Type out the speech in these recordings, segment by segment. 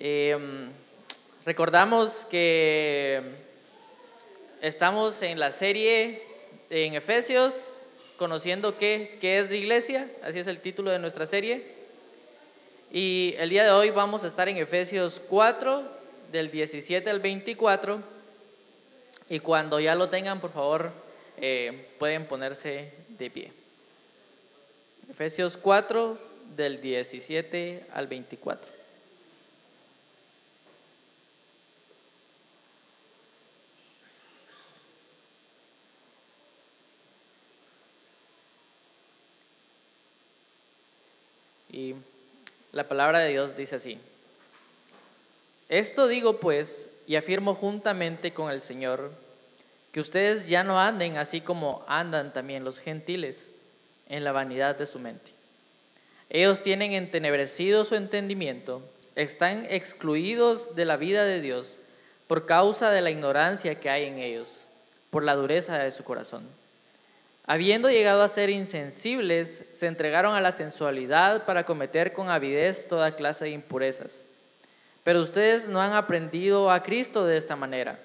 Em, recordamos que estamos en la serie en Efesios, conociendo qué, qué es la iglesia, así es el título de nuestra serie. Y el día de hoy vamos a estar en Efesios 4, del 17 al 24. Y cuando ya lo tengan, por favor, eh, pueden ponerse de pie. Efesios 4, del 17 al 24. Y la palabra de Dios dice así. Esto digo pues y afirmo juntamente con el Señor que ustedes ya no anden así como andan también los gentiles en la vanidad de su mente. Ellos tienen entenebrecido su entendimiento, están excluidos de la vida de Dios por causa de la ignorancia que hay en ellos, por la dureza de su corazón. Habiendo llegado a ser insensibles, se entregaron a la sensualidad para cometer con avidez toda clase de impurezas. Pero ustedes no han aprendido a Cristo de esta manera.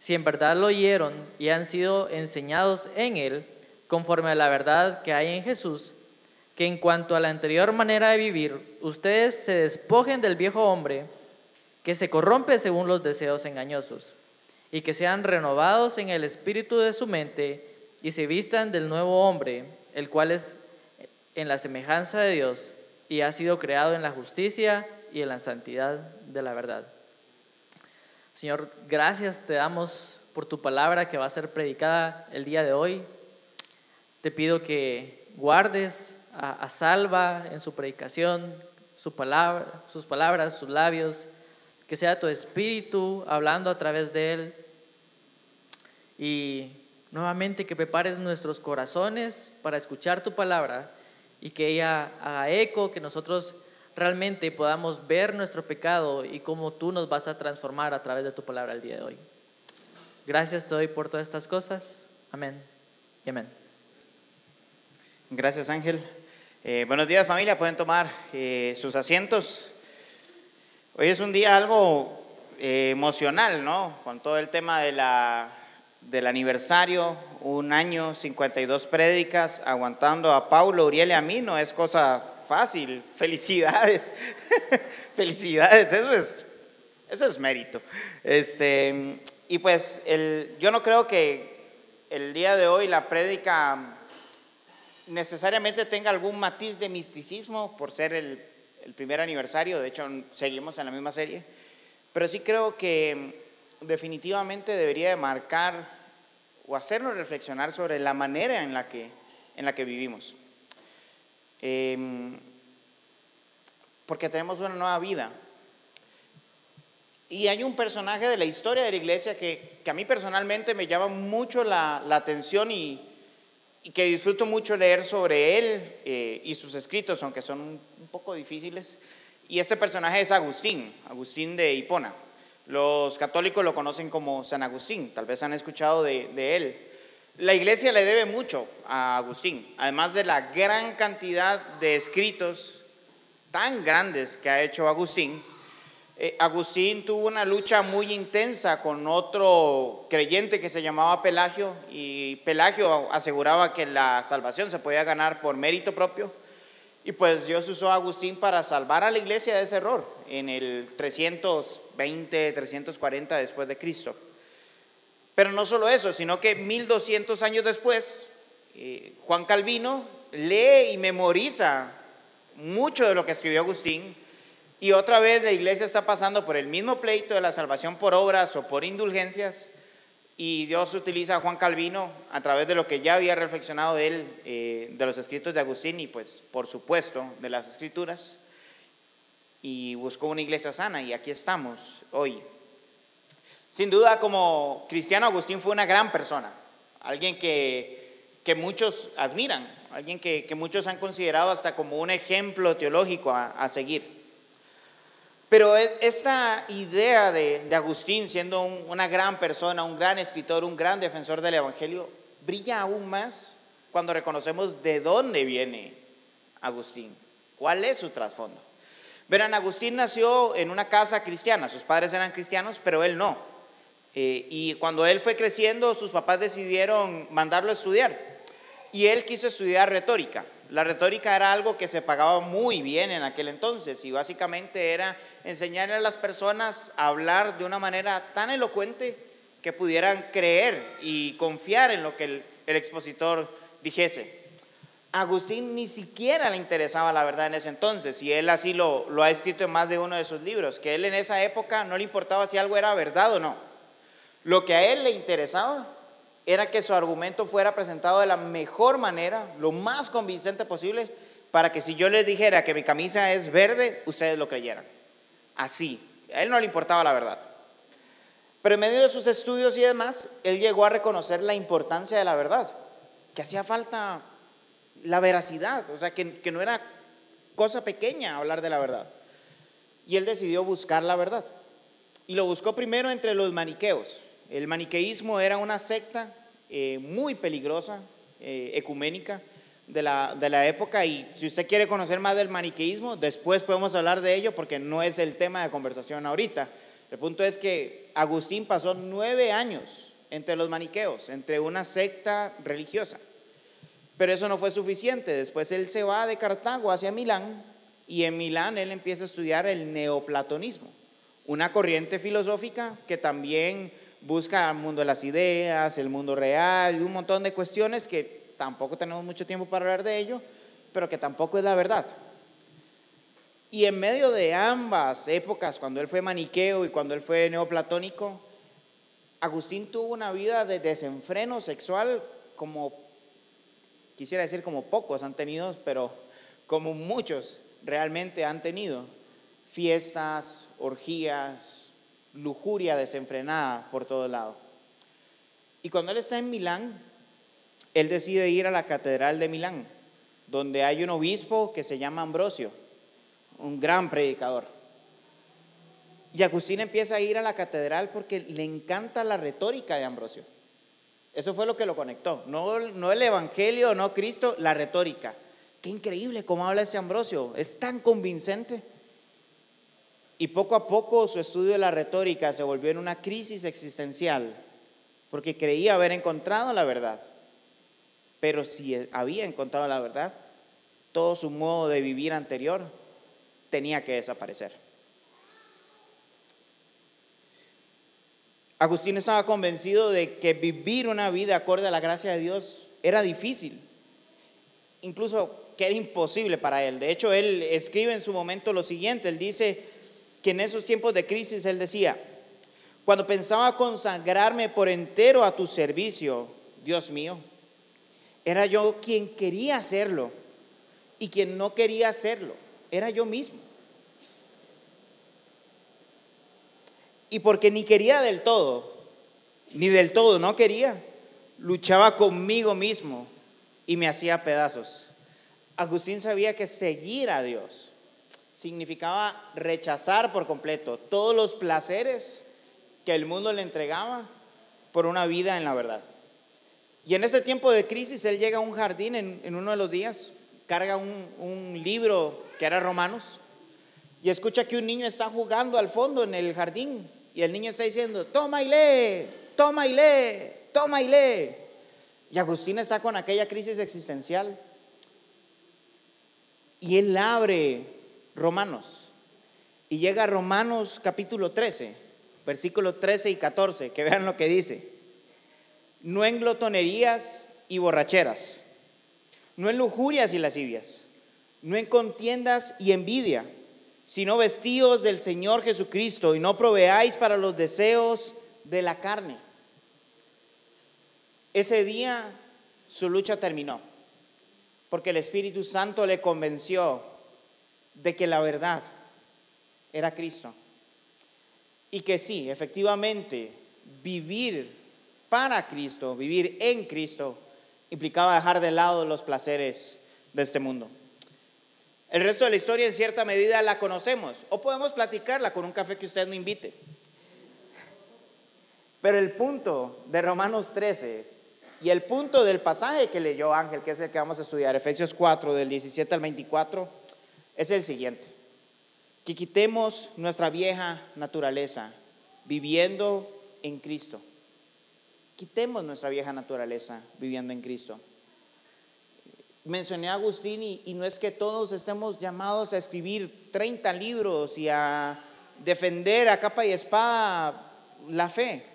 Si en verdad lo oyeron y han sido enseñados en Él, conforme a la verdad que hay en Jesús, que en cuanto a la anterior manera de vivir, ustedes se despojen del viejo hombre que se corrompe según los deseos engañosos, y que sean renovados en el espíritu de su mente y se vistan del nuevo hombre, el cual es en la semejanza de Dios y ha sido creado en la justicia y en la santidad de la verdad. Señor, gracias te damos por tu palabra que va a ser predicada el día de hoy. Te pido que guardes a, Salva en su predicación, su palabra, sus palabras, sus labios, que sea tu espíritu hablando a través de él. Y Nuevamente que prepares nuestros corazones para escuchar tu palabra y que ella haga eco, que nosotros realmente podamos ver nuestro pecado y cómo tú nos vas a transformar a través de tu palabra el día de hoy. Gracias te doy por todas estas cosas. Amén y amén. Gracias Ángel. Eh, buenos días familia, pueden tomar eh, sus asientos. Hoy es un día algo eh, emocional, ¿no? Con todo el tema de la del aniversario, un año, 52 prédicas, aguantando a Paulo, Uriel y a mí, no es cosa fácil. Felicidades, felicidades, eso es, eso es mérito. Este, y pues el, yo no creo que el día de hoy la prédica necesariamente tenga algún matiz de misticismo por ser el, el primer aniversario, de hecho seguimos en la misma serie, pero sí creo que definitivamente debería de marcar o hacernos reflexionar sobre la manera en la que, en la que vivimos. Em, porque tenemos una nueva vida. Y hay un personaje de la historia de la iglesia que, a mí personalmente me llama mucho la, atención y, que disfruto mucho leer sobre él eh, y sus escritos, aunque son un poco difíciles. Y este personaje es Agustín, Agustín de Hipona. Los católicos lo conocen como San Agustín, tal vez han escuchado de, él. La iglesia le debe mucho a Agustín, además de la gran cantidad de escritos tan grandes que ha hecho Agustín. Eh, Agustín tuvo una lucha muy intensa con otro creyente que se llamaba Pelagio y Pelagio aseguraba que la salvación se podía ganar por mérito propio y pues Dios usó a Agustín para salvar a la iglesia de ese error en el 320, 340 después de Cristo. Pero no solo eso, sino que 1200 años después, eh, Juan Calvino lee y memoriza mucho de lo que escribió Agustín y otra vez la iglesia está pasando por el mismo pleito de la salvación por obras o por indulgencias y Dios utiliza a Juan Calvino a través de lo que ya había reflexionado él, eh, de los escritos de Agustín y pues por supuesto de las escrituras. Y buscó una iglesia sana y aquí estamos hoy. Sin duda como cristiano Agustín fue una gran persona, alguien que, que muchos admiran, alguien que, que, muchos han considerado hasta como un ejemplo teológico a seguir. Pero e, esta idea de, Agustín, siendo una gran persona, un gran escritor, un gran defensor del Evangelio, brilla aún más cuando reconocemos de dónde viene Agustín, cuál es su trasfondo. Verán, Agustín nació en una casa cristiana, sus padres eran cristianos, pero él no. Eh, y cuando él fue creciendo, sus papás decidieron mandarlo a estudiar. Y él quiso estudiar retórica. La retórica era algo que se pagaba muy bien en aquel entonces y básicamente era enseñarle a las personas a hablar de una manera tan elocuente que pudieran creer y confiar en lo que el, expositor dijese. Agustín ni siquiera le interesaba la verdad en ese entonces, y él así lo, lo, ha escrito en más de uno de sus libros, que él en esa época no le importaba si algo era verdad o no. Lo que a él le interesaba era que su argumento fuera presentado de la mejor manera, lo más convincente posible, para que si yo les dijera que mi camisa es verde, ustedes lo creyeran. Así, a él no le importaba la verdad. Pero en medio de sus estudios y demás, él llegó a reconocer la importancia de la verdad, que hacía falta la veracidad, o sea, que, que no era cosa pequeña hablar de la verdad. Y él decidió buscar la verdad. Y lo buscó primero entre los maniqueos. El maniqueísmo era una secta eh, muy peligrosa, eh, ecuménica, de la, de la época. Y si usted quiere conocer más del maniqueísmo, después podemos hablar de ello porque no es el tema de conversación ahorita. El punto es que Agustín pasó nueve años entre los maniqueos, entre una secta religiosa. Pero eso no fue suficiente. Después él se va de Cartago hacia Milán y en Milán él empieza a estudiar el neoplatonismo, una corriente filosófica que también busca el mundo de las ideas, el mundo real un montón de cuestiones que tampoco tenemos mucho tiempo para hablar de ello, pero que tampoco es la verdad. Y en medio de ambas épocas, cuando él fue maniqueo y cuando él fue neoplatónico, Agustín tuvo una vida de desenfreno sexual como quisiera decir como pocos han tenido, pero como muchos realmente han tenido, fiestas, orgías, lujuria desenfrenada por todos lados. Y cuando él está en Milán, él decide ir a la catedral de Milán, donde hay un obispo que se llama Ambrosio, un gran predicador. Y Agustín empieza a ir a la catedral porque le encanta la retórica de Ambrosio. Eso fue lo que lo conectó. No, el Evangelio, no Cristo, la retórica. Qué increíble cómo habla ese Ambrosio. Es tan convincente. Y poco a poco su estudio de la retórica se volvió en una crisis existencial, porque creía haber encontrado la verdad. Pero si había encontrado la verdad, todo su modo de vivir anterior tenía que desaparecer. Agustín estaba convencido de que vivir una vida acorde a la gracia de Dios era difícil, incluso que era imposible para él. De hecho, él escribe en su momento lo siguiente, él dice que en esos tiempos de crisis, él decía, cuando pensaba consagrarme por entero a tu servicio, Dios mío, era yo quien quería hacerlo y quien no quería hacerlo, era yo mismo. Y porque ni quería del todo, ni del todo no quería, luchaba conmigo mismo y me hacía pedazos. Agustín sabía que seguir a Dios significaba rechazar por completo todos los placeres que el mundo le entregaba por una vida en la verdad. Y en ese tiempo de crisis, él llega a un jardín en, uno de los días, carga un, un libro que era Romanos, y escucha que un niño está jugando al fondo en el jardín y el niño está diciendo, toma y lee, toma y lee, toma y lee. Y Agustín está con aquella crisis existencial. Y él abre Romanos. Y llega a Romanos capítulo 13, versículos 13 y 14, que vean lo que dice. No en glotonerías y borracheras, no en lujurias y lascivias, no en contiendas y envidia sino vestidos del Señor Jesucristo y no proveáis para los deseos de la carne. Ese día su lucha terminó, porque el Espíritu Santo le convenció de que la verdad era Cristo. Y que sí, efectivamente, vivir para Cristo, vivir en Cristo, implicaba dejar de lado los placeres de este mundo. El resto de la historia en cierta medida la conocemos o podemos platicarla con un café que usted me invite. Pero el punto de Romanos 13 y el punto del pasaje que leyó Ángel, que es el que vamos a estudiar, Efesios 4 del 17 al 24, es el siguiente. que quitemos nuestra vieja naturaleza viviendo en Cristo. Quitemos nuestra vieja naturaleza viviendo en Cristo. Mencioné a Agustín y, no es que todos estemos llamados a escribir 30 libros y a defender a capa y espada la fe,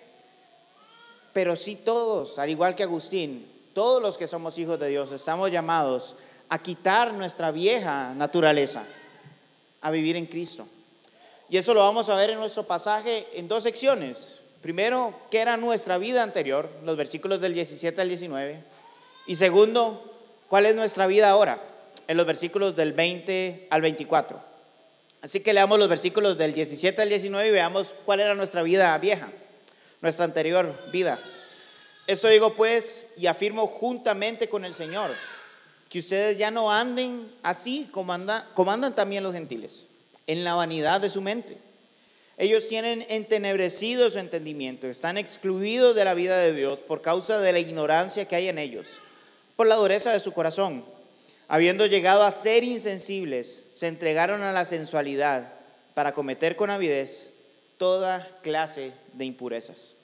pero sí todos, al igual que Agustín, todos los que somos hijos de Dios, estamos llamados a quitar nuestra vieja naturaleza a vivir en Cristo. Y eso lo vamos a ver en nuestro pasaje en dos secciones. Primero, ¿qué era nuestra vida anterior? Los versículos del 17 al 19. Y segundo, ¿cuál es nuestra vida ahora? En los versículos del 20 al 24. Así que leamos los versículos del 17 al 19 y veamos cuál era nuestra vida vieja, nuestra anterior vida. Eso digo pues y afirmo juntamente con el Señor que ustedes ya no anden así como, como andan también los gentiles, en la vanidad de su mente. Ellos tienen entenebrecido su entendimiento, están excluidos de la vida de Dios por causa de la ignorancia que hay en ellos, por la dureza de su corazón. Habiendo llegado a ser insensibles, se entregaron a la sensualidad para cometer con avidez toda clase de impurezas.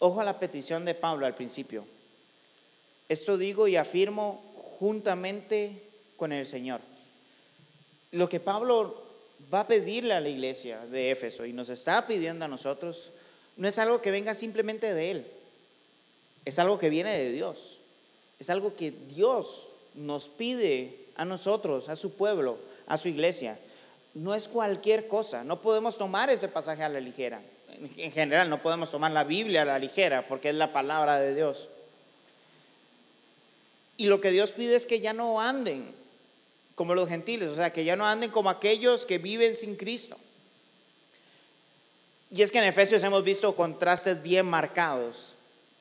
Ojo a la petición de Pablo al principio. Esto digo y afirmo juntamente con el Señor. Lo que Pablo va a pedirle a la iglesia de Éfeso y nos está pidiendo a nosotros, no es algo que venga simplemente de Él, es algo que viene de Dios, es algo que Dios nos pide a nosotros, a su pueblo, a su iglesia. No es cualquier cosa, no podemos tomar ese pasaje a la ligera. En general, no podemos tomar la Biblia a la ligera porque es la palabra de Dios. Y lo que Dios pide es que ya no anden como los gentiles, o sea, que ya no anden como aquellos que viven sin Cristo. Y es que en Efesios hemos visto contrastes bien marcados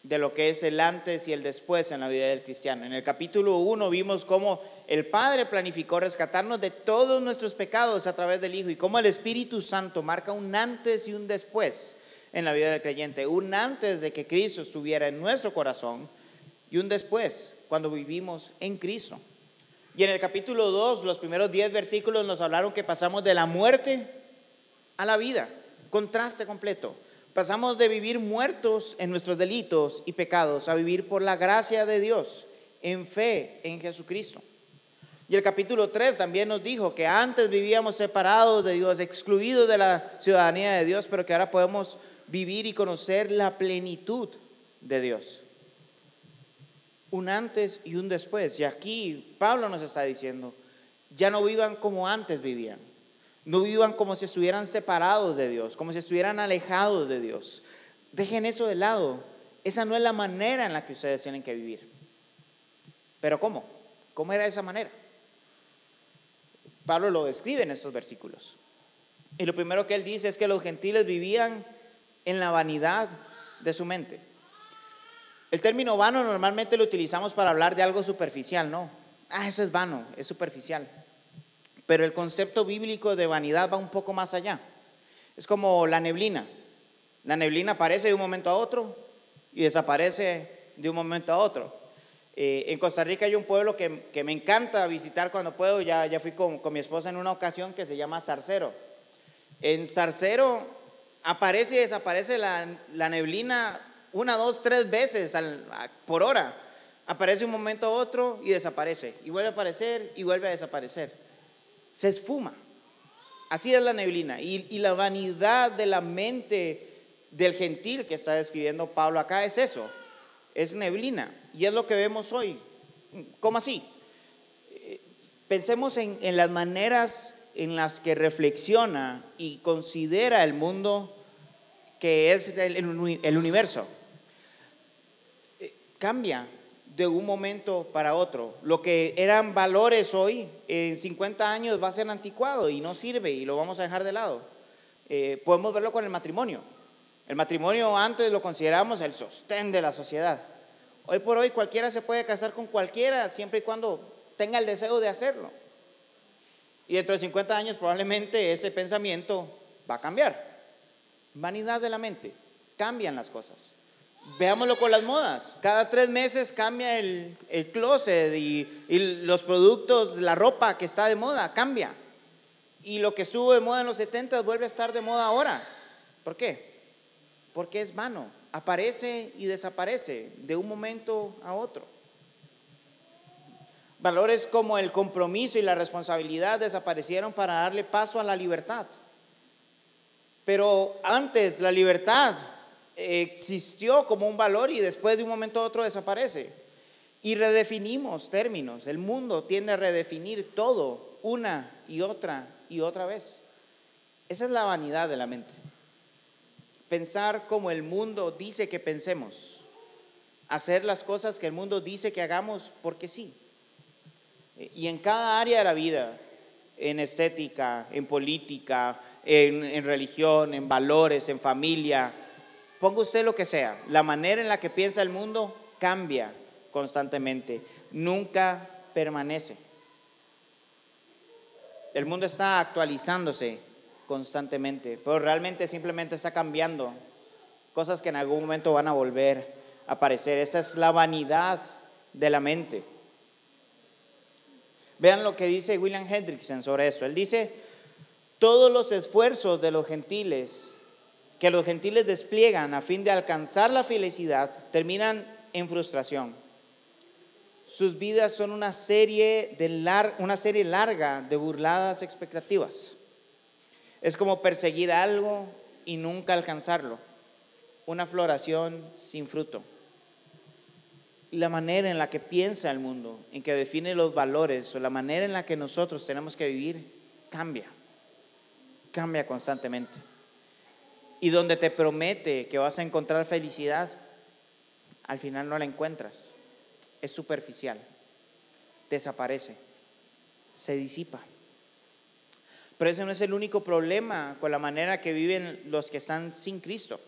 de lo que es el antes y el después en la vida del cristiano. En el capítulo 1 vimos cómo el Padre planificó rescatarnos de todos nuestros pecados a través del Hijo y cómo el Espíritu Santo marca un antes y un después en la vida del creyente. Un antes de que Cristo estuviera en nuestro corazón y un después cuando vivimos en Cristo. Y en el capítulo 2, los primeros 10 versículos nos hablaron que pasamos de la muerte a la vida. Contraste completo. Pasamos de vivir muertos en nuestros delitos y pecados a vivir por la gracia de Dios, en fe en Jesucristo. Y el capítulo 3 también nos dijo que antes vivíamos separados de Dios, excluidos de la ciudadanía de Dios, pero que ahora podemos vivir y conocer la plenitud de Dios un antes y un después. Y aquí Pablo nos está diciendo, ya no vivan como antes vivían. No vivan como si estuvieran separados de Dios, como si estuvieran alejados de Dios. Dejen eso de lado. Esa no es la manera en la que ustedes tienen que vivir. Pero ¿cómo? ¿Cómo era esa manera? Pablo lo describe en estos versículos. Y lo primero que él dice es que los gentiles vivían en la vanidad de su mente. El término vano normalmente lo utilizamos para hablar de algo superficial, ¿no? Ah, eso es vano, es superficial. Pero el concepto bíblico de vanidad va un poco más allá. Es como la neblina. La neblina aparece de un momento a otro y desaparece de un momento a otro. Eh, en Costa Rica hay un pueblo que, me encanta visitar cuando puedo. Ya, ya fui con, mi esposa en una ocasión que se llama Zarcero. En Zarcero aparece y desaparece la, la neblina una, dos, tres veces por hora. Aparece un momento a otro y desaparece. Y vuelve a aparecer y vuelve a desaparecer. Se esfuma. Así es la neblina. Y, la vanidad de la mente del gentil que está describiendo Pablo acá es eso. Es neblina. Y es lo que vemos hoy. ¿Cómo así? Pensemos en, las maneras en las que reflexiona y considera el mundo que es el universo cambia de un momento para otro. Lo que eran valores hoy, en 50 años va a ser anticuado y no sirve y lo vamos a dejar de lado. Eh, podemos verlo con el matrimonio. El matrimonio antes lo consideramos el sostén de la sociedad. Hoy por hoy cualquiera se puede casar con cualquiera siempre y cuando tenga el deseo de hacerlo. Y dentro de 50 años probablemente ese pensamiento va a cambiar. Vanidad de la mente. Cambian las cosas. Veámoslo con las modas. Cada tres meses cambia el, el closet y, y, los productos, la ropa que está de moda, cambia. Y lo que estuvo de moda en los 70 vuelve a estar de moda ahora. ¿Por qué? Porque es vano. Aparece y desaparece de un momento a otro. Valores como el compromiso y la responsabilidad desaparecieron para darle paso a la libertad. Pero antes la libertad existió como un valor y después de un momento a otro desaparece. Y redefinimos términos. El mundo tiende a redefinir todo una y otra y otra vez. Esa es la vanidad de la mente. Pensar como el mundo dice que pensemos. Hacer las cosas que el mundo dice que hagamos porque sí. Y en cada área de la vida, en estética, en política, en, religión, en valores, en familia, ponga usted lo que sea, la manera en la que piensa el mundo cambia constantemente, nunca permanece. El mundo está actualizándose constantemente, pero realmente simplemente está cambiando cosas que en algún momento van a volver a aparecer. Esa es la vanidad de la mente. Vean lo que dice William Hendrickson sobre eso. Él dice, todos los esfuerzos de los gentiles que los gentiles despliegan a fin de alcanzar la felicidad terminan en frustración. Sus vidas son una serie, de una serie larga de burladas expectativas. Es como perseguir algo y nunca alcanzarlo. Una floración sin fruto. La manera en la que piensa el mundo, en que define los valores o la manera en la que nosotros tenemos que vivir, cambia. Cambia constantemente. Y donde te promete que vas a encontrar felicidad, al final no la encuentras es superficial, desaparece, se disipa. Pero ese no es el único problema con la manera que viven los que están sin Cristo.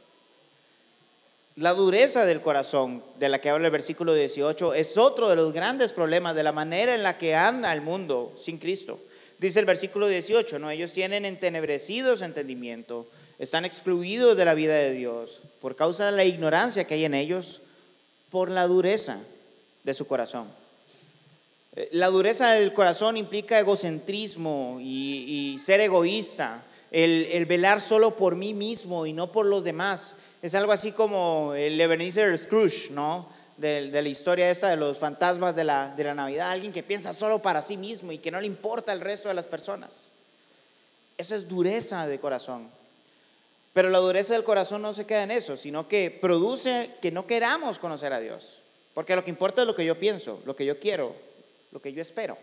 La dureza del corazón, de la que habla el versículo 18, es otro de los grandes problemas de la manera en la que anda el mundo sin Cristo. Dice el versículo 18, ¿no? Ellos tienen entenebrecidos entendimiento, están excluidos de la vida de Dios por causa de la ignorancia que hay en ellos, por la dureza de su corazón. Eh, la dureza del corazón implica egocentrismo y, ser egoísta, el, velar solo por mí mismo y no por los demás. Es algo así como el Ebenezer Scrooge, ¿no? De, la historia esta de los fantasmas de la, de la Navidad, alguien que piensa solo para sí mismo y que no le importa el resto de las personas. Eso es dureza de corazón. Pero la dureza del corazón no se queda en eso, sino que produce que no queramos conocer a Dios. Porque lo que importa es lo que yo pienso, lo que yo quiero, lo que yo espero.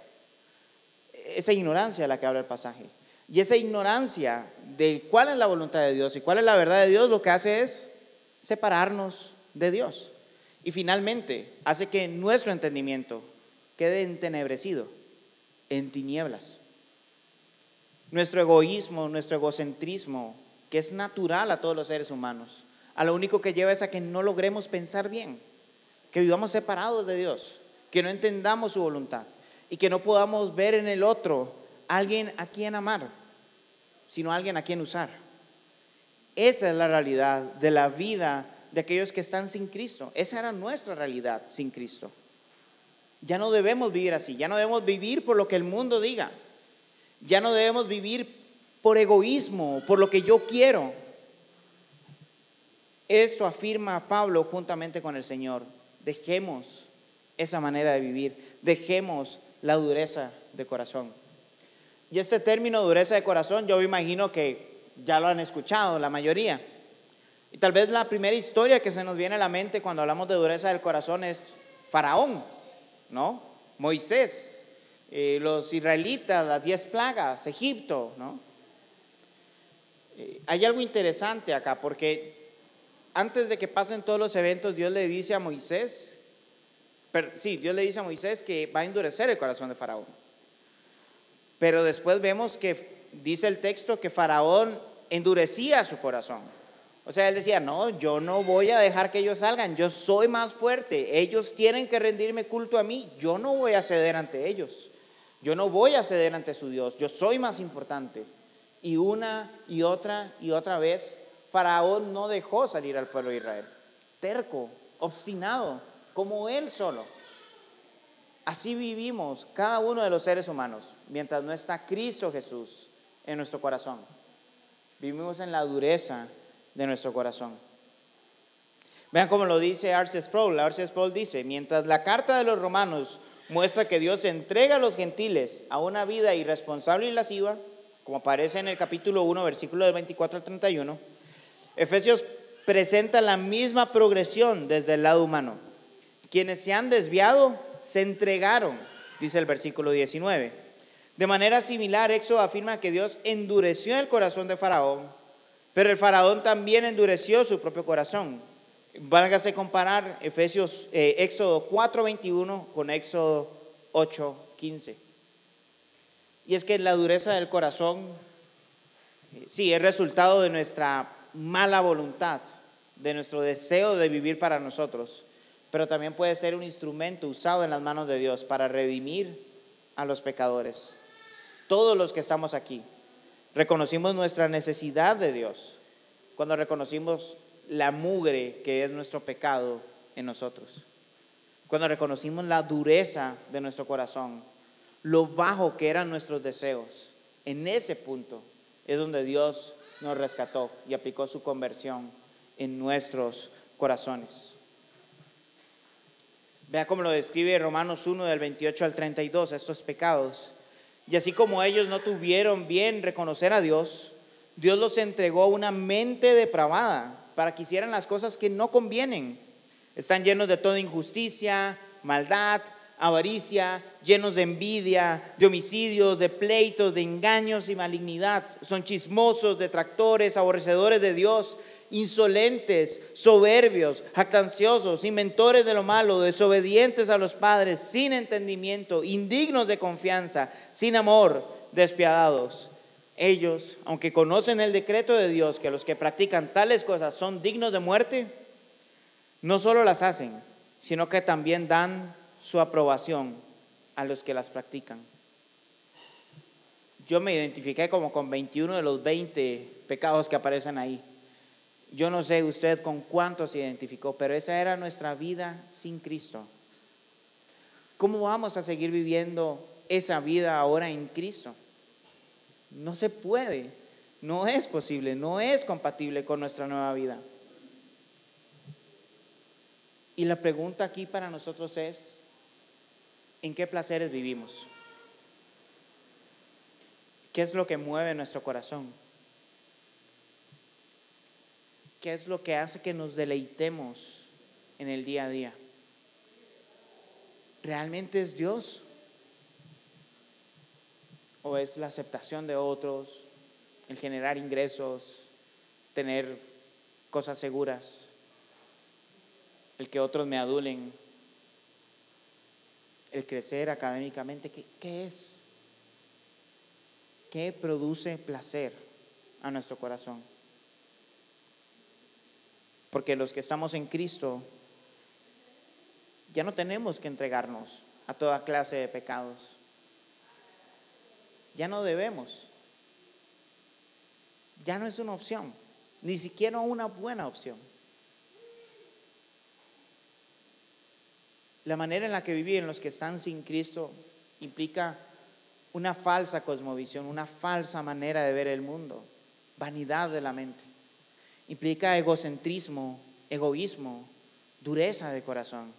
Esa ignorancia de la que habla el pasaje. Y esa ignorancia de cuál es la voluntad de Dios y cuál es la verdad de Dios, lo que hace es separarnos de Dios. Y finalmente hace que nuestro entendimiento quede entenebrecido, en tinieblas. Nuestro egoísmo, nuestro egocentrismo, que es natural a todos los seres humanos, a lo único que lleva es a que no logremos pensar bien que vivamos separados de Dios, que no entendamos su voluntad y que no podamos ver en el otro alguien a quien amar, sino alguien a quien usar. Esa es la realidad de la vida de aquellos que están sin Cristo. Esa era nuestra realidad sin Cristo. Ya no debemos vivir así, ya no debemos vivir por lo que el mundo diga, ya no debemos vivir por egoísmo, por lo que yo quiero. Esto afirma Pablo juntamente con el Señor. Dejemos esa manera de vivir, dejemos la dureza de corazón. Y este término dureza de corazón, yo me imagino que ya lo han escuchado la mayoría. Y tal vez la primera historia que se nos viene a la mente cuando hablamos de dureza del corazón es Faraón, ¿no? Moisés, eh, los israelitas, las diez plagas, Egipto, ¿no? Eh, hay algo interesante acá porque antes de que pasen todos los eventos, Dios le dice a Moisés, sí, Dios le dice a Moisés que va a endurecer el corazón de Faraón. Pero después vemos que dice el texto que Faraón endurecía su corazón. O sea, él decía, no, yo no voy a dejar que ellos salgan, yo soy más fuerte, ellos tienen que rendirme culto a mí, yo no voy a ceder ante ellos, yo no voy a ceder ante su Dios, yo soy más importante. Y una y otra y otra vez Faraón no dejó salir al pueblo de Israel. Terco, obstinado, como él solo. Así vivimos cada uno de los seres humanos mientras no está Cristo Jesús en nuestro corazón. Vivimos en la dureza de nuestro corazón. Vean cómo lo dice Arce Sproul. Arce Sproul dice, mientras la carta de los romanos muestra que Dios entrega a los gentiles a una vida irresponsable y lasciva, como aparece en el capítulo 1, versículo del 24 al 31, Efesios presenta la misma progresión desde el lado humano. Quienes se han desviado se entregaron, dice el versículo 19. De manera similar, Éxodo afirma que Dios endureció el corazón de Faraón, pero el Faraón también endureció su propio corazón. Válgase comparar Efesios, eh, Éxodo 4:21 con Éxodo 8:15. Y es que la dureza del corazón, sí, es resultado de nuestra mala voluntad, de nuestro deseo de vivir para nosotros, pero también puede ser un instrumento usado en las manos de Dios para redimir a los pecadores. Todos los que estamos aquí reconocimos nuestra necesidad de Dios cuando reconocimos la mugre que es nuestro pecado en nosotros. Cuando reconocimos la dureza de nuestro corazón, lo bajo que eran nuestros deseos, en ese punto es donde Dios nos rescató y aplicó su conversión en nuestros corazones. Vea cómo lo describe Romanos 1 del 28 al 32, estos pecados. Y así como ellos no tuvieron bien reconocer a Dios, Dios los entregó a una mente depravada para que hicieran las cosas que no convienen. Están llenos de toda injusticia, maldad, avaricia, llenos de envidia, de homicidios, de pleitos, de engaños y malignidad. Son chismosos, detractores, aborrecedores de Dios, insolentes, soberbios, jactanciosos, inventores de lo malo, desobedientes a los padres, sin entendimiento, indignos de confianza, sin amor, despiadados. Ellos, aunque conocen el decreto de Dios, que los que practican tales cosas son dignos de muerte, no solo las hacen, sino que también dan su aprobación a los que las practican. Yo me identifiqué como con 21 de los 20 pecados que aparecen ahí. Yo no sé usted con cuántos se identificó, pero esa era nuestra vida sin Cristo. ¿Cómo vamos a seguir viviendo esa vida ahora en Cristo? No se puede, no es posible, no es compatible con nuestra nueva vida. Y la pregunta aquí para nosotros es, ¿En qué placeres vivimos? ¿Qué es lo que mueve nuestro corazón? ¿Qué es lo que hace que nos deleitemos en el día a día? ¿Realmente es Dios? ¿O es la aceptación de otros, el generar ingresos, tener cosas seguras, el que otros me adulen, el crecer académicamente, ¿qué, es? ¿Qué produce placer a nuestro corazón? Porque los que estamos en Cristo ya no tenemos que entregarnos a toda clase de pecados. Ya no debemos. Ya no es una opción, ni siquiera una buena opción. La manera en la que viven los que están sin Cristo implica una falsa cosmovisión, una falsa manera de ver el mundo, vanidad de la mente. Implica egocentrismo, egoísmo, dureza de corazón.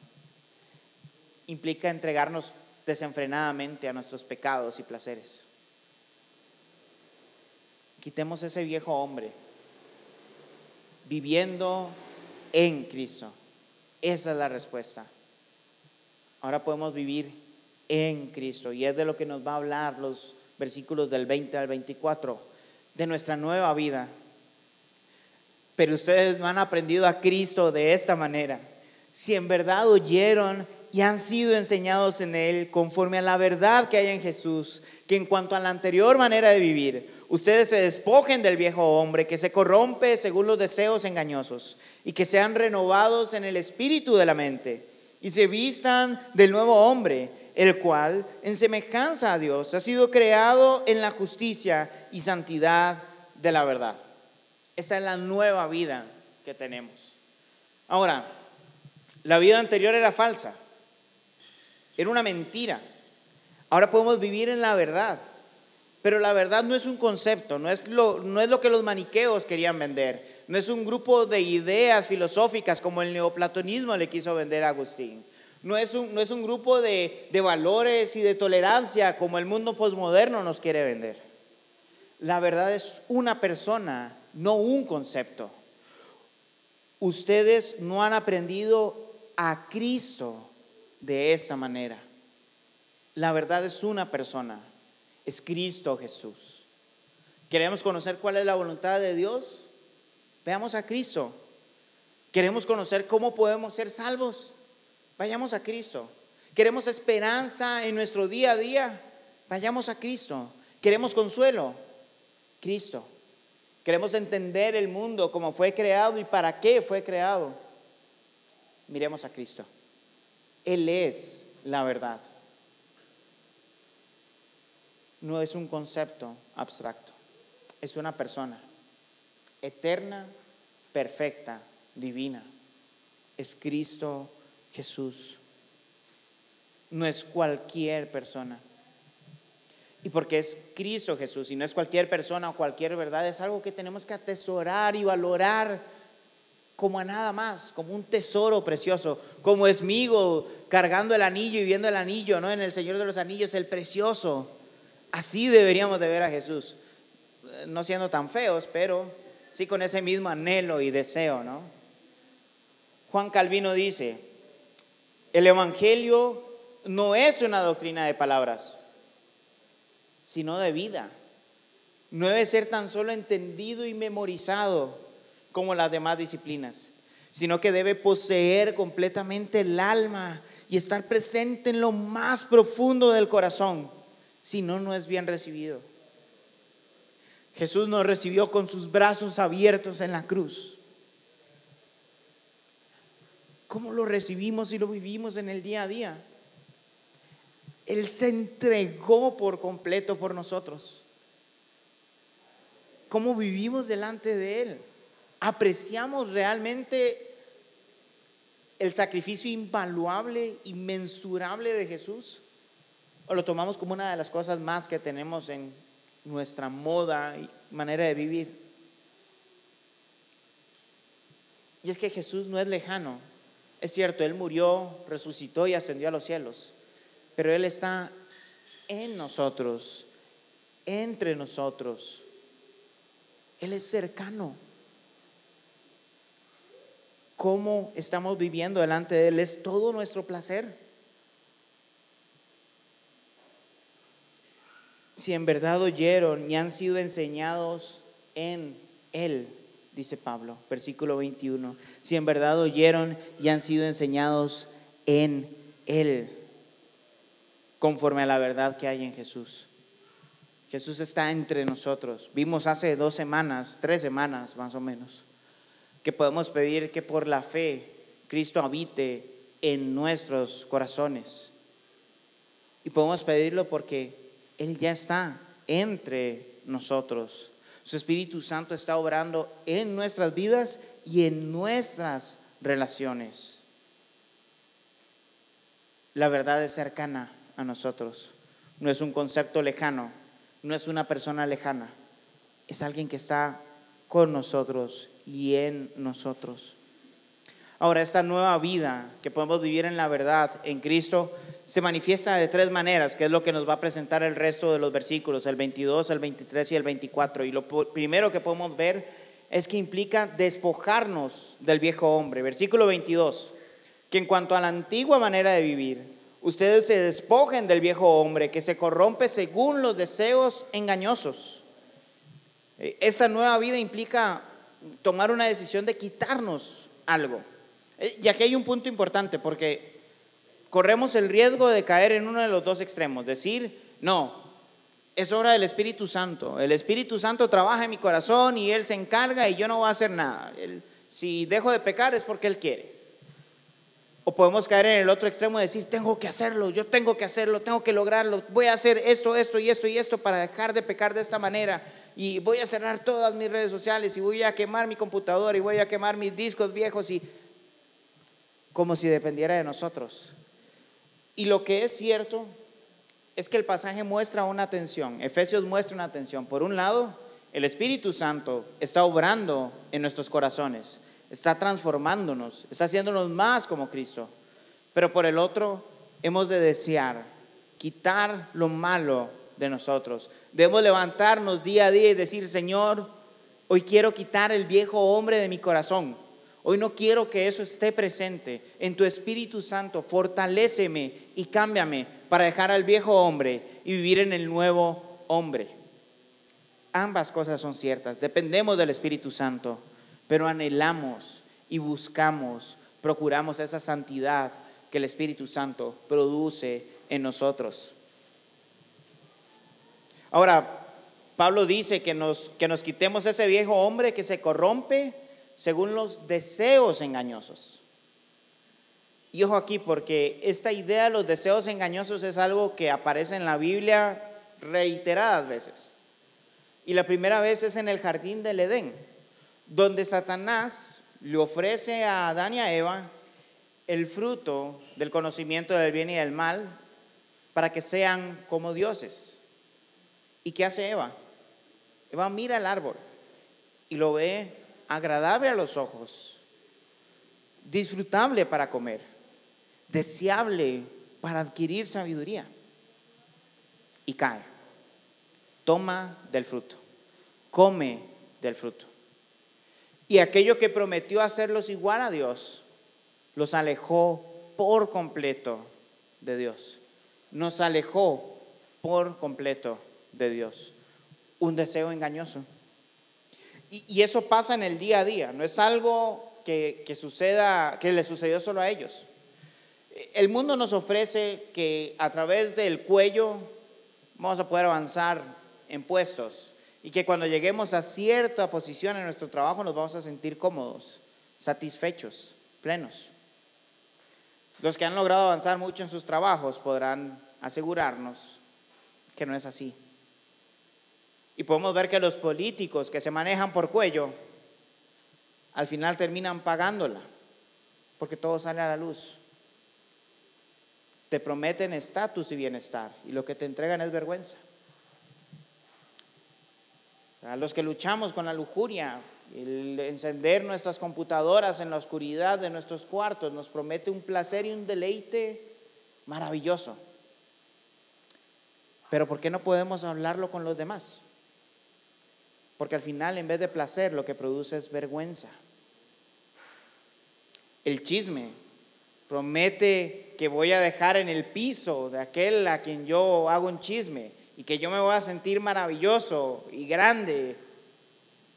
Implica entregarnos desenfrenadamente a nuestros pecados y placeres. Quitemos ese viejo hombre viviendo en Cristo. Esa es la respuesta. Ahora podemos vivir en Cristo. Y es de lo que nos va a hablar los versículos del 20 al 24, de nuestra nueva vida. Pero ustedes no han aprendido a Cristo de esta manera. Si en verdad oyeron y han sido enseñados en Él conforme a la verdad que hay en Jesús, que en cuanto a la anterior manera de vivir, ustedes se despojen del viejo hombre que se corrompe según los deseos engañosos y que sean renovados en el espíritu de la mente y se vistan del nuevo hombre, el cual, en semejanza a Dios, ha sido creado en la justicia y santidad de la verdad. Esa es la nueva vida que tenemos. Ahora, la vida anterior era falsa, era una mentira. Ahora podemos vivir en la verdad. Pero la verdad no es un concepto, no es lo, no es lo que los maniqueos querían vender, no es un grupo de ideas filosóficas como el neoplatonismo le quiso vender a Agustín. No es un, no es un grupo de, de valores y de tolerancia como el mundo posmoderno nos quiere vender. La verdad es una persona, no un concepto. Ustedes no han aprendido a Cristo de esta manera. La verdad es una persona, es Cristo Jesús. ¿Queremos conocer cuál es la voluntad de Dios? Veamos a Cristo. ¿Queremos conocer cómo podemos ser salvos? Vayamos a Cristo. ¿Queremos esperanza en nuestro día a día? Vayamos a Cristo. ¿Queremos consuelo? Cristo. ¿Queremos entender el mundo como fue creado y para qué fue creado? Miremos a Cristo. Él es la verdad. No es un concepto abstracto, es una persona eterna, perfecta, divina. Es Cristo Jesús. No es cualquier persona. Y porque es Cristo Jesús y no es cualquier persona o cualquier verdad, es algo que tenemos que atesorar y valorar como a nada más, como un tesoro precioso, como esmigo cargando el anillo y viendo el anillo, ¿no? En el Señor de los Anillos, el precioso. Así deberíamos de ver a Jesús, no siendo tan feos, pero sí con ese mismo anhelo y deseo, ¿no? Juan Calvino dice, el Evangelio no es una doctrina de palabras, sino de vida. No debe ser tan solo entendido y memorizado como las demás disciplinas, sino que debe poseer completamente el alma y estar presente en lo más profundo del corazón, si no, no es bien recibido. Jesús nos recibió con sus brazos abiertos en la cruz. ¿Cómo lo recibimos y lo vivimos en el día a día? Él se entregó por completo por nosotros. ¿Cómo vivimos delante de Él? ¿Apreciamos realmente el sacrificio invaluable, inmensurable de Jesús? ¿O lo tomamos como una de las cosas más que tenemos en nuestra moda y manera de vivir? Y es que Jesús no es lejano. Es cierto, Él murió, resucitó y ascendió a los cielos, pero Él está en nosotros, entre nosotros. Él es cercano cómo estamos viviendo delante de Él es todo nuestro placer. Si en verdad oyeron y han sido enseñados en Él, dice Pablo, versículo 21, si en verdad oyeron y han sido enseñados en Él, conforme a la verdad que hay en Jesús. Jesús está entre nosotros. Vimos hace dos semanas, tres semanas más o menos que podemos pedir que por la fe Cristo habite en nuestros corazones. Y podemos pedirlo porque Él ya está entre nosotros. Su Espíritu Santo está obrando en nuestras vidas y en nuestras relaciones. La verdad es cercana a nosotros. No es un concepto lejano, no es una persona lejana. Es alguien que está con nosotros y en nosotros. Ahora, esta nueva vida que podemos vivir en la verdad en Cristo se manifiesta de tres maneras, que es lo que nos va a presentar el resto de los versículos, el 22, el 23 y el 24. Y lo primero que podemos ver es que implica despojarnos del viejo hombre. Versículo 22, que en cuanto a la antigua manera de vivir, ustedes se despojen del viejo hombre que se corrompe según los deseos engañosos. Esta nueva vida implica tomar una decisión de quitarnos algo. Eh, y aquí hay un punto importante porque corremos el riesgo de caer en uno de los dos extremos, decir, no, es obra del Espíritu Santo. El Espíritu Santo trabaja en mi corazón y Él se encarga y yo no voy a hacer nada. si dejo de pecar es porque Él quiere. O podemos caer en el otro extremo y decir, tengo que hacerlo, yo tengo que hacerlo, tengo que lograrlo, voy a hacer esto, esto y esto y esto para dejar de pecar de esta manera y voy a cerrar todas mis redes sociales y voy a quemar mi computadora y voy a quemar mis discos viejos y como si dependiera de nosotros. Y lo que es cierto es que el pasaje muestra una tensión, Efesios muestra una tensión. Por un lado, el Espíritu Santo está obrando en nuestros corazones, está transformándonos, está haciéndonos más como Cristo. Pero por el otro, hemos de desear quitar lo malo de nosotros. Debemos levantarnos día a día y decir, Señor, hoy quiero quitar el viejo hombre de mi corazón. Hoy no quiero que eso esté presente. En tu Espíritu Santo, fortaléceme y cámbiame para dejar al viejo hombre y vivir en el nuevo hombre. Ambas cosas son ciertas. Dependemos del Espíritu Santo, pero anhelamos y buscamos, procuramos esa santidad que el Espíritu Santo produce en nosotros. Ahora, Pablo dice que nos, que nos quitemos ese viejo hombre que se corrompe según los deseos engañosos. Y ojo aquí, porque esta idea de los deseos engañosos es algo que aparece en la Biblia reiteradas veces. Y la primera vez es en el jardín del Edén, donde Satanás le ofrece a Adán y a Eva el fruto del conocimiento del bien y del mal para que sean como dioses. ¿Y qué hace Eva? Eva mira el árbol y lo ve agradable a los ojos, disfrutable para comer, deseable para adquirir sabiduría. Y cae, toma del fruto, come del fruto. Y aquello que prometió hacerlos igual a Dios, los alejó por completo de Dios. Nos alejó por completo de Dios. Un deseo engañoso. Y, eso pasa en el día a día, no es algo que, que suceda, que le sucedió solo a ellos. El mundo nos ofrece que a través del cuello vamos a poder avanzar en puestos y que cuando lleguemos a cierta posición en nuestro trabajo nos vamos a sentir cómodos, satisfechos, plenos. Los que han logrado avanzar mucho en sus trabajos podrán asegurarnos que no es así. Y podemos ver que los políticos que se manejan por cuello, al final terminan pagándola, porque todo sale a la luz. Te prometen estatus y bienestar, y lo que te entregan es vergüenza. A los que luchamos con la lujuria, el encender nuestras computadoras en la oscuridad de nuestros cuartos nos promete un placer y un deleite maravilloso. Pero ¿por qué no podemos hablarlo con los demás? Porque al final, en vez de placer, lo que produce es vergüenza. El chisme promete que voy a dejar en el piso de aquel a quien yo hago un chisme y que yo me voy a sentir maravilloso y grande.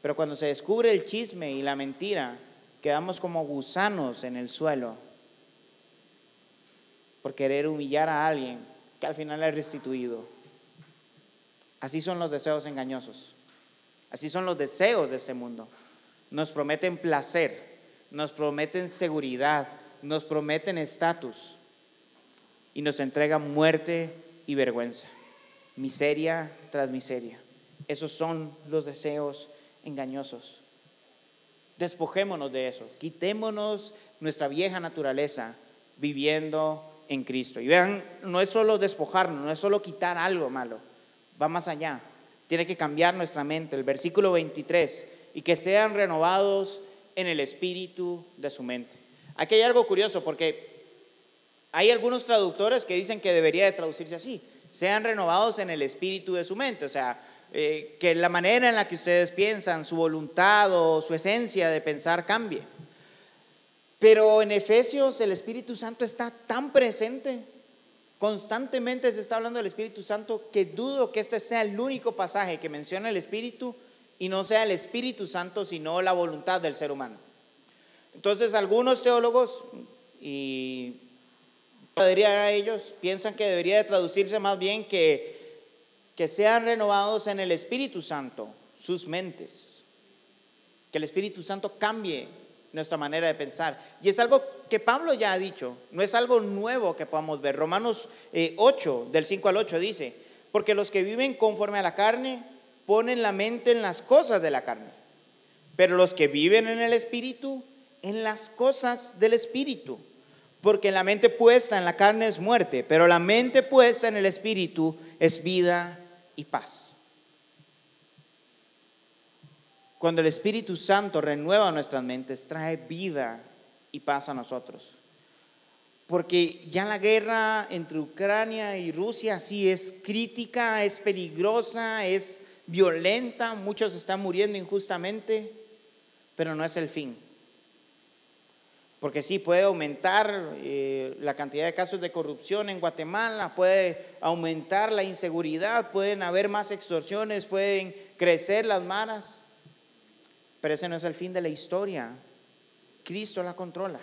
Pero cuando se descubre el chisme y la mentira, quedamos como gusanos en el suelo por querer humillar a alguien que al final es restituido. Así son los deseos engañosos. Así son los deseos de este mundo. Nos prometen placer, nos prometen seguridad, nos prometen estatus y nos entregan muerte y vergüenza, miseria tras miseria. Esos son los deseos engañosos. Despojémonos de eso, quitémonos nuestra vieja naturaleza viviendo en Cristo. Y vean, no es solo despojarnos, no es solo quitar algo malo, va más allá tiene que cambiar nuestra mente. El versículo 23, y que sean renovados en el espíritu de su mente. Aquí hay algo curioso porque hay algunos traductores que dicen que debería de traducirse así, sean renovados en el espíritu de su mente, o sea, eh, que la manera en la que ustedes piensan, su voluntad o su esencia de pensar cambie. Pero en Efesios el Espíritu Santo está tan presente Constantemente se está hablando del Espíritu Santo que dudo que este sea el único pasaje que menciona el Espíritu y no sea el Espíritu Santo, sino la voluntad del ser humano. Entonces algunos teólogos, y a ellos, piensan que debería de traducirse más bien que, que sean renovados en el Espíritu Santo sus mentes, que el Espíritu Santo cambie nuestra manera de pensar. Y es algo que Pablo ya ha dicho, no es algo nuevo que podamos ver. Romanos 8, eh, del 5 al 8 dice, porque los que viven conforme a la carne ponen la mente en las cosas de la carne, pero los que viven en el Espíritu, en las cosas del Espíritu. porque la mente puesta en la carne es muerte, pero la mente puesta en el espíritu es vida y paz. Cuando el Espíritu Santo renueva nuestras mentes, trae vida y paz a nosotros. Porque ya la guerra entre Ucrania y Rusia sí es crítica, es peligrosa, es violenta, muchos están muriendo injustamente, pero no es el fin porque sí puede aumentar eh, la cantidad de casos de corrupción en Guatemala, puede aumentar la inseguridad, pueden haber más extorsiones, pueden crecer las maras, pero ese no es el fin de la historia. Cristo la controla.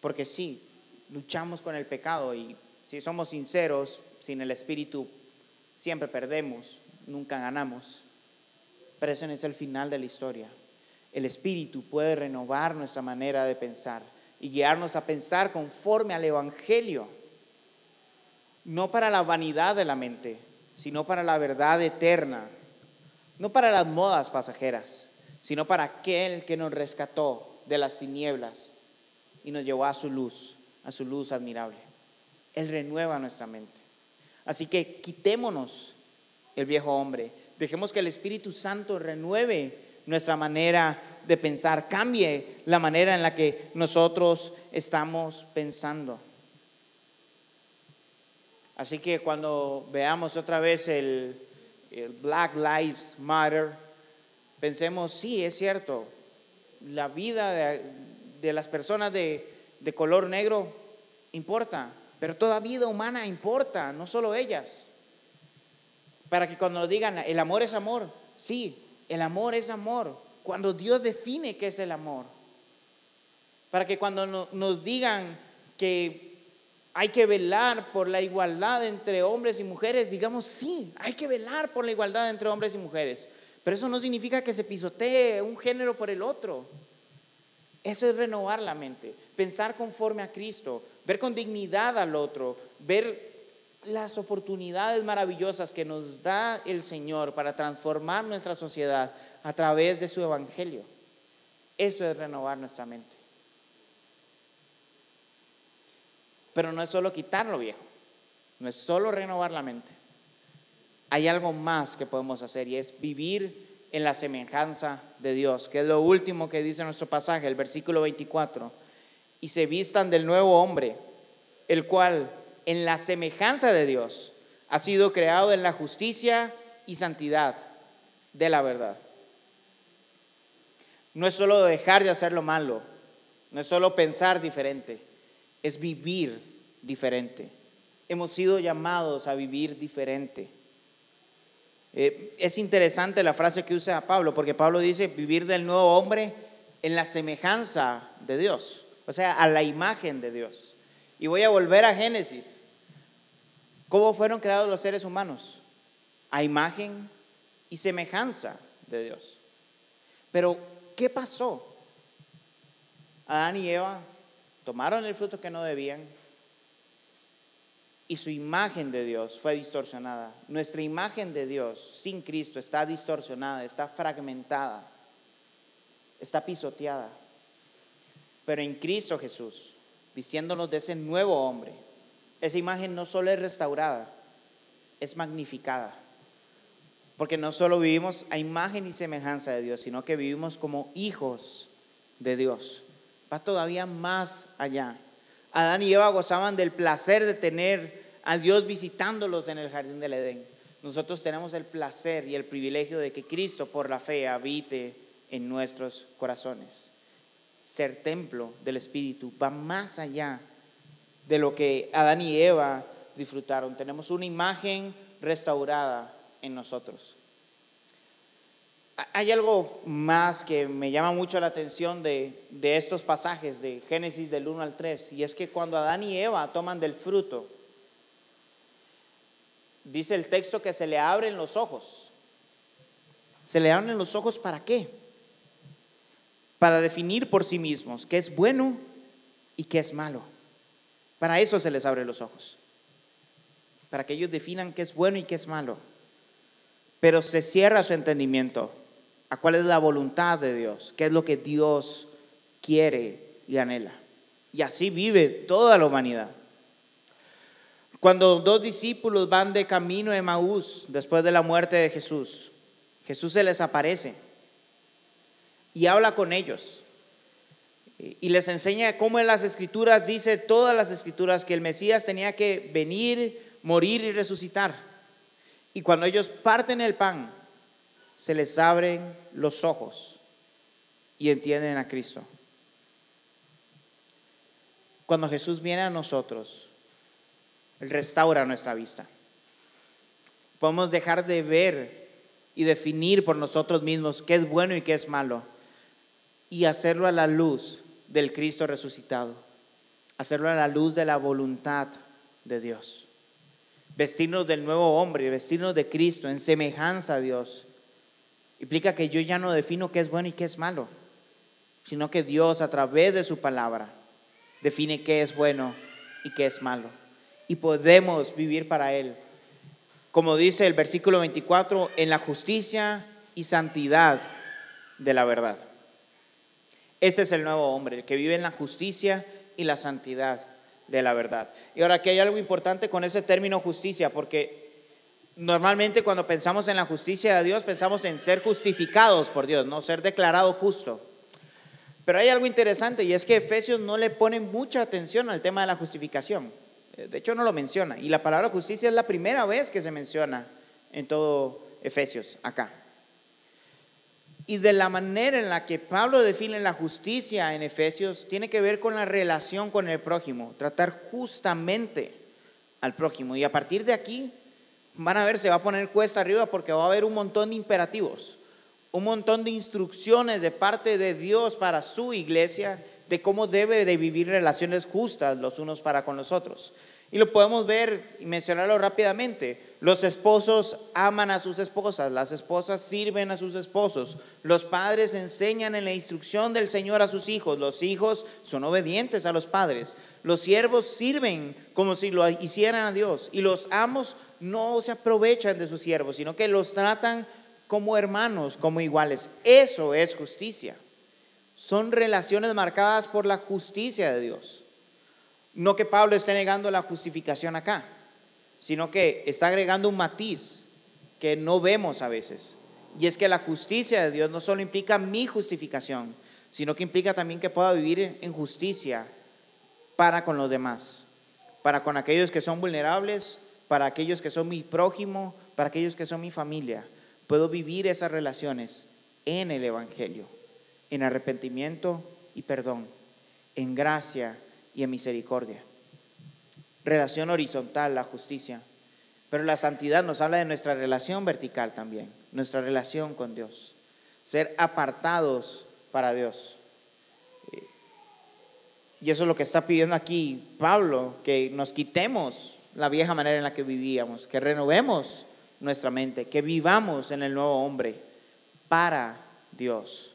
Porque sí, luchamos con el pecado y si somos sinceros, sin el Espíritu siempre perdemos, nunca ganamos. Pero ese no es el final de la historia el Espíritu puede renovar nuestra manera de pensar y guiarnos a pensar conforme al Evangelio, no para la vanidad de la mente, sino para la verdad eterna, no para las modas pasajeras, sino para aquel que nos rescató de las tinieblas y nos llevó a su luz, a su luz admirable. Él renueva nuestra mente. Así que quitémonos el viejo hombre, dejemos que el Espíritu Santo renueve nuestra manera de pensar, cambie la manera en la que nosotros estamos pensando. Así que cuando veamos otra vez el, Black Lives Matter, pensemos, sí, es cierto, la vida de, las personas de, color negro importa, pero toda vida humana importa, no solo ellas. Para que cuando nos digan, el amor es amor, sí, el amor es amor. Cuando Dios define qué es el amor. Para que cuando nos digan que hay que velar por la igualdad entre hombres y mujeres, digamos, sí, hay que velar por la igualdad entre hombres y mujeres. Pero eso no significa que se pisotee un género por el otro. Eso es renovar la mente, pensar conforme a Cristo, ver con dignidad al otro, ver las oportunidades maravillosas que nos da el Señor para transformar nuestra sociedad a través de su evangelio. Eso es renovar nuestra mente. Pero no es solo quitar lo viejo, no es solo renovar la mente. Hay algo más que podemos hacer y es vivir en la semejanza de Dios, que es lo último que dice nuestro pasaje, el versículo 24. Y se vistan del nuevo hombre, el cual en la semejanza de Dios, ha sido creado en la justicia y santidad de la verdad. No es solo dejar de hacer lo malo, no es solo pensar diferente, es vivir diferente. Hemos sido llamados a vivir diferente. Eh, es interesante la frase que usa Pablo, porque Pablo dice vivir del nuevo hombre en la semejanza de Dios, o sea, a la imagen de Dios. Y voy a volver a Génesis. ¿Cómo fueron creados los seres humanos? A imagen y semejanza de Dios. Pero, ¿qué pasó? Adán y Eva tomaron el fruto que no debían y su imagen de Dios fue distorsionada. Nuestra imagen de Dios sin Cristo está distorsionada, está fragmentada, está pisoteada. Pero en Cristo Jesús vistiéndonos de ese nuevo hombre. Esa imagen no solo es restaurada, es magnificada. Porque no solo vivimos a imagen y semejanza de Dios, sino que vivimos como hijos de Dios. Va todavía más allá. Adán y Eva gozaban del placer de tener a Dios visitándolos en el jardín del Edén. Nosotros tenemos el placer y el privilegio de que Cristo por la fe habite en nuestros corazones ser templo del Espíritu va más allá de lo que Adán y Eva disfrutaron. Tenemos una imagen restaurada en nosotros. Hay algo más que me llama mucho la atención de, estos pasajes de Génesis del 1 al 3, y es que cuando Adán y Eva toman del fruto, dice el texto que se le abren los ojos. ¿Se le abren los ojos para qué? para definir por sí mismos qué es bueno y qué es malo. Para eso se les abre los ojos, para que ellos definan qué es bueno y qué es malo. Pero se cierra su entendimiento a cuál es la voluntad de Dios, qué es lo que Dios quiere y anhela. Y así vive toda la humanidad. Cuando dos discípulos van de camino a Maús después de la muerte de Jesús, Jesús se les aparece y habla con ellos y les enseña cómo en las escrituras dice todas las escrituras que el Mesías tenía que venir, morir y resucitar. Y cuando ellos parten el pan, se les abren los ojos y entienden a Cristo. Cuando Jesús viene a nosotros, Él restaura nuestra vista. Podemos dejar de ver y definir por nosotros mismos qué es bueno y qué es malo y hacerlo a la luz del Cristo resucitado, hacerlo a la luz de la voluntad de Dios. Vestirnos del nuevo hombre, vestirnos de Cristo en semejanza a Dios, implica que yo ya no defino qué es bueno y qué es malo, sino que Dios a través de su palabra define qué es bueno y qué es malo. Y podemos vivir para Él. Como dice el versículo 24, en la justicia y santidad de la verdad. Ese es el nuevo hombre, el que vive en la justicia y la santidad de la verdad. Y ahora aquí hay algo importante con ese término justicia, porque normalmente cuando pensamos en la justicia de Dios, pensamos en ser justificados por Dios, no ser declarado justo. Pero hay algo interesante y es que Efesios no le pone mucha atención al tema de la justificación. De hecho, no lo menciona. Y la palabra justicia es la primera vez que se menciona en todo Efesios, acá y de la manera en la que Pablo define la justicia en Efesios tiene que ver con la relación con el prójimo, tratar justamente al prójimo. Y a partir de aquí, van a ver, se va a poner cuesta arriba porque va a haber un montón de imperativos, un montón de instrucciones de parte de Dios para su iglesia de cómo debe de vivir relaciones justas los unos para con los otros. Y lo podemos ver y mencionarlo rápidamente. Los esposos aman a sus esposas, las esposas sirven a sus esposos, los padres enseñan en la instrucción del Señor a sus hijos, los hijos son obedientes a los padres, los siervos sirven como si lo hicieran a Dios y los amos no se aprovechan de sus siervos, sino que los tratan como hermanos, como iguales. Eso es justicia. Son relaciones marcadas por la justicia de Dios. No que Pablo esté negando la justificación acá, sino que está agregando un matiz que no vemos a veces. Y es que la justicia de Dios no solo implica mi justificación, sino que implica también que pueda vivir en justicia para con los demás, para con aquellos que son vulnerables, para aquellos que son mi prójimo, para aquellos que son mi familia. Puedo vivir esas relaciones en el Evangelio, en arrepentimiento y perdón, en gracia y en misericordia. Relación horizontal, la justicia. Pero la santidad nos habla de nuestra relación vertical también, nuestra relación con Dios. Ser apartados para Dios. Y eso es lo que está pidiendo aquí Pablo, que nos quitemos la vieja manera en la que vivíamos, que renovemos nuestra mente, que vivamos en el nuevo hombre para Dios,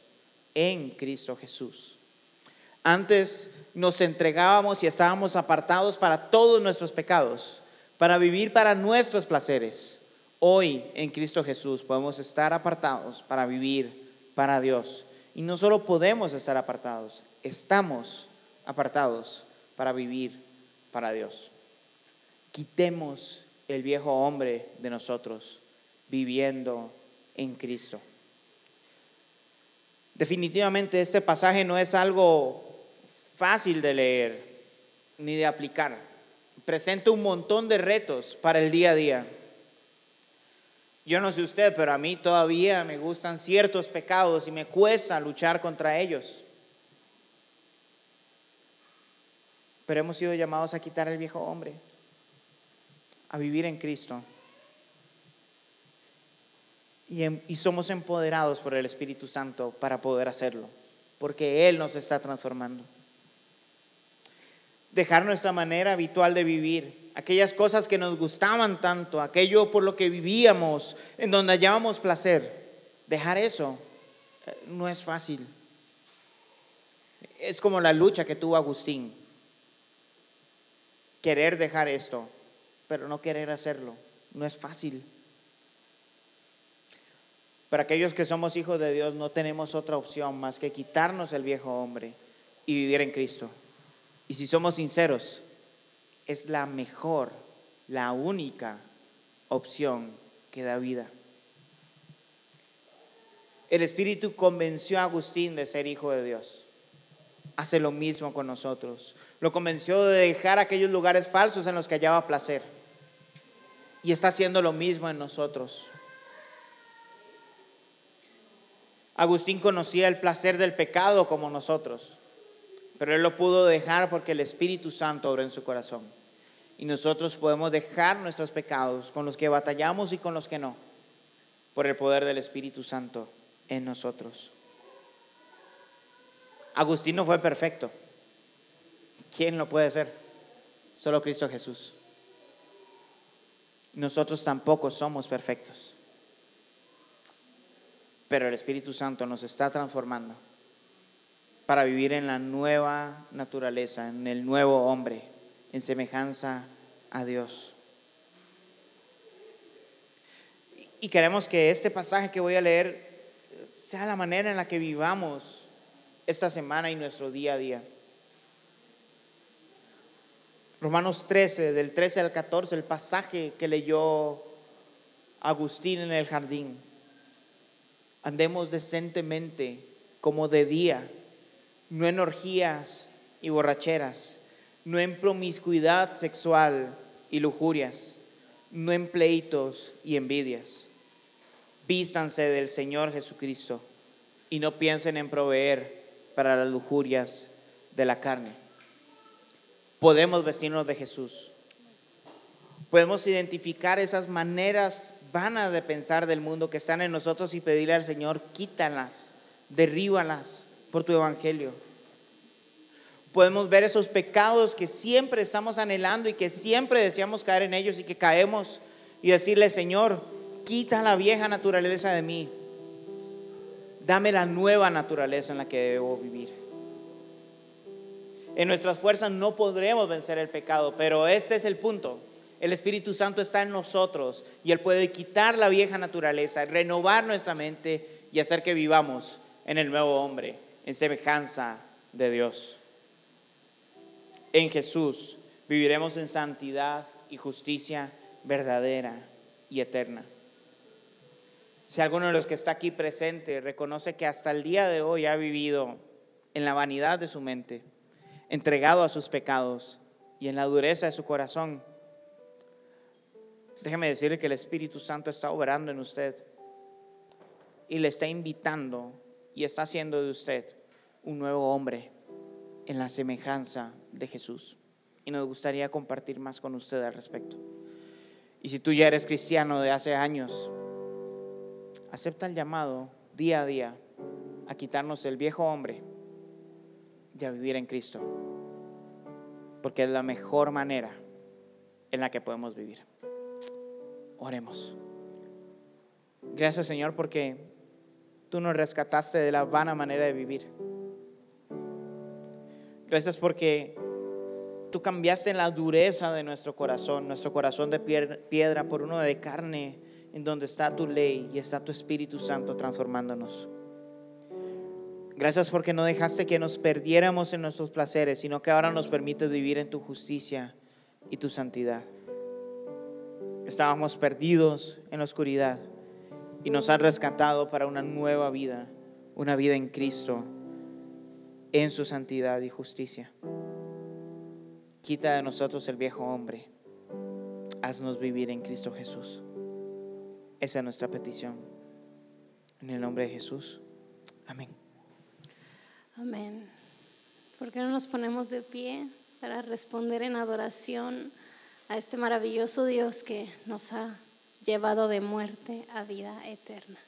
en Cristo Jesús. Antes nos entregábamos y estábamos apartados para todos nuestros pecados, para vivir para nuestros placeres. Hoy en Cristo Jesús podemos estar apartados para vivir para Dios. Y no solo podemos estar apartados, estamos apartados para vivir para Dios. Quitemos el viejo hombre de nosotros viviendo en Cristo. Definitivamente este pasaje no es algo fácil de leer ni de aplicar. Presenta un montón de retos para el día a día. Yo no sé usted, pero a mí todavía me gustan ciertos pecados y me cuesta luchar contra ellos. Pero hemos sido llamados a quitar el viejo hombre, a vivir en Cristo. Y, somos empoderados por el Espíritu Santo para poder hacerlo, porque Él nos está transformando dejar nuestra manera habitual de vivir, aquellas cosas que nos gustaban tanto, aquello por lo que vivíamos, en donde hallábamos placer. Dejar eso eh, no es fácil. Es como la lucha que tuvo Agustín. Querer dejar esto, pero no querer hacerlo. No es fácil. Para aquellos que somos hijos de Dios no tenemos otra opción más que quitarnos el viejo hombre y vivir en Cristo. Y si somos sinceros, es la mejor, la única opción que da vida. El Espíritu convenció a Agustín de ser hijo de Dios. Hace lo mismo con nosotros. Lo convenció de dejar aquellos lugares falsos en los que hallaba placer. Y está haciendo lo mismo en nosotros. Agustín conocía el placer del pecado como nosotros, pero él lo pudo dejar porque el Espíritu Santo obró en su corazón. Y nosotros podemos dejar nuestros pecados con los que batallamos y con los que no, por el poder del Espíritu Santo en nosotros. Agustín no fue perfecto. ¿Quién lo puede ser? Solo Cristo Jesús. Nosotros tampoco somos perfectos. Pero el Espíritu Santo nos está transformando para vivir en la nueva naturaleza, en el nuevo hombre, en semejanza a Dios. Y queremos que este pasaje que voy a leer sea la manera en la que vivamos esta semana y nuestro día a día. Romanos 13, del 13 al 14, el pasaje que leyó Agustín en el jardín. Andemos decentemente como de día, no en orgías y borracheras, no en promiscuidad sexual y lujurias, no en pleitos y envidias. Vístanse del Señor Jesucristo y no piensen en proveer para las lujurias de la carne. Podemos vestirnos de Jesús. Podemos identificar esas maneras vanas de pensar del mundo que están en nosotros y pedirle al Señor, quítalas, derríbalas por tu evangelio. Podemos ver esos pecados que siempre estamos anhelando y que siempre deseamos caer en ellos y que caemos y decirle, Señor, quita la vieja naturaleza de mí. Dame la nueva naturaleza en la que debo vivir. En nuestras fuerzas no podremos vencer el pecado, pero este es el punto. El Espíritu Santo está en nosotros y Él puede quitar la vieja naturaleza, renovar nuestra mente y hacer que vivamos en el nuevo hombre, en semejanza de Dios. En Jesús viviremos en santidad y justicia verdadera y eterna. Si alguno de los que está aquí presente reconoce que hasta el día de hoy ha vivido en la vanidad de su mente, entregado a sus pecados y en la dureza de su corazón, déjeme decirle que el Espíritu Santo está obrando en usted y le está invitando y está haciendo de usted un nuevo hombre en la semejanza de Jesús. Y nos gustaría compartir más con usted al respecto. Y si tú ya eres cristiano de hace años, acepta el llamado día a día a quitarnos el viejo hombre y a vivir en Cristo. Porque es la mejor manera en la que podemos vivir. Oremos. Gracias Señor porque tú nos rescataste de la vana manera de vivir. Gracias porque tú cambiaste la dureza de nuestro corazón, nuestro corazón de piedra por uno de carne, en donde está tu ley y está tu Espíritu Santo transformándonos. Gracias porque no dejaste que nos perdiéramos en nuestros placeres, sino que ahora nos permites vivir en tu justicia y tu santidad. Estábamos perdidos en la oscuridad y nos has rescatado para una nueva vida, una vida en Cristo, en su santidad y justicia. Quita de nosotros el viejo hombre. Haznos vivir en Cristo Jesús. Esa es nuestra petición. En el nombre de Jesús. Amén. Amén. ¿Por qué no nos ponemos de pie para responder en adoración a este maravilloso Dios que nos ha llevado de muerte a vida eterna?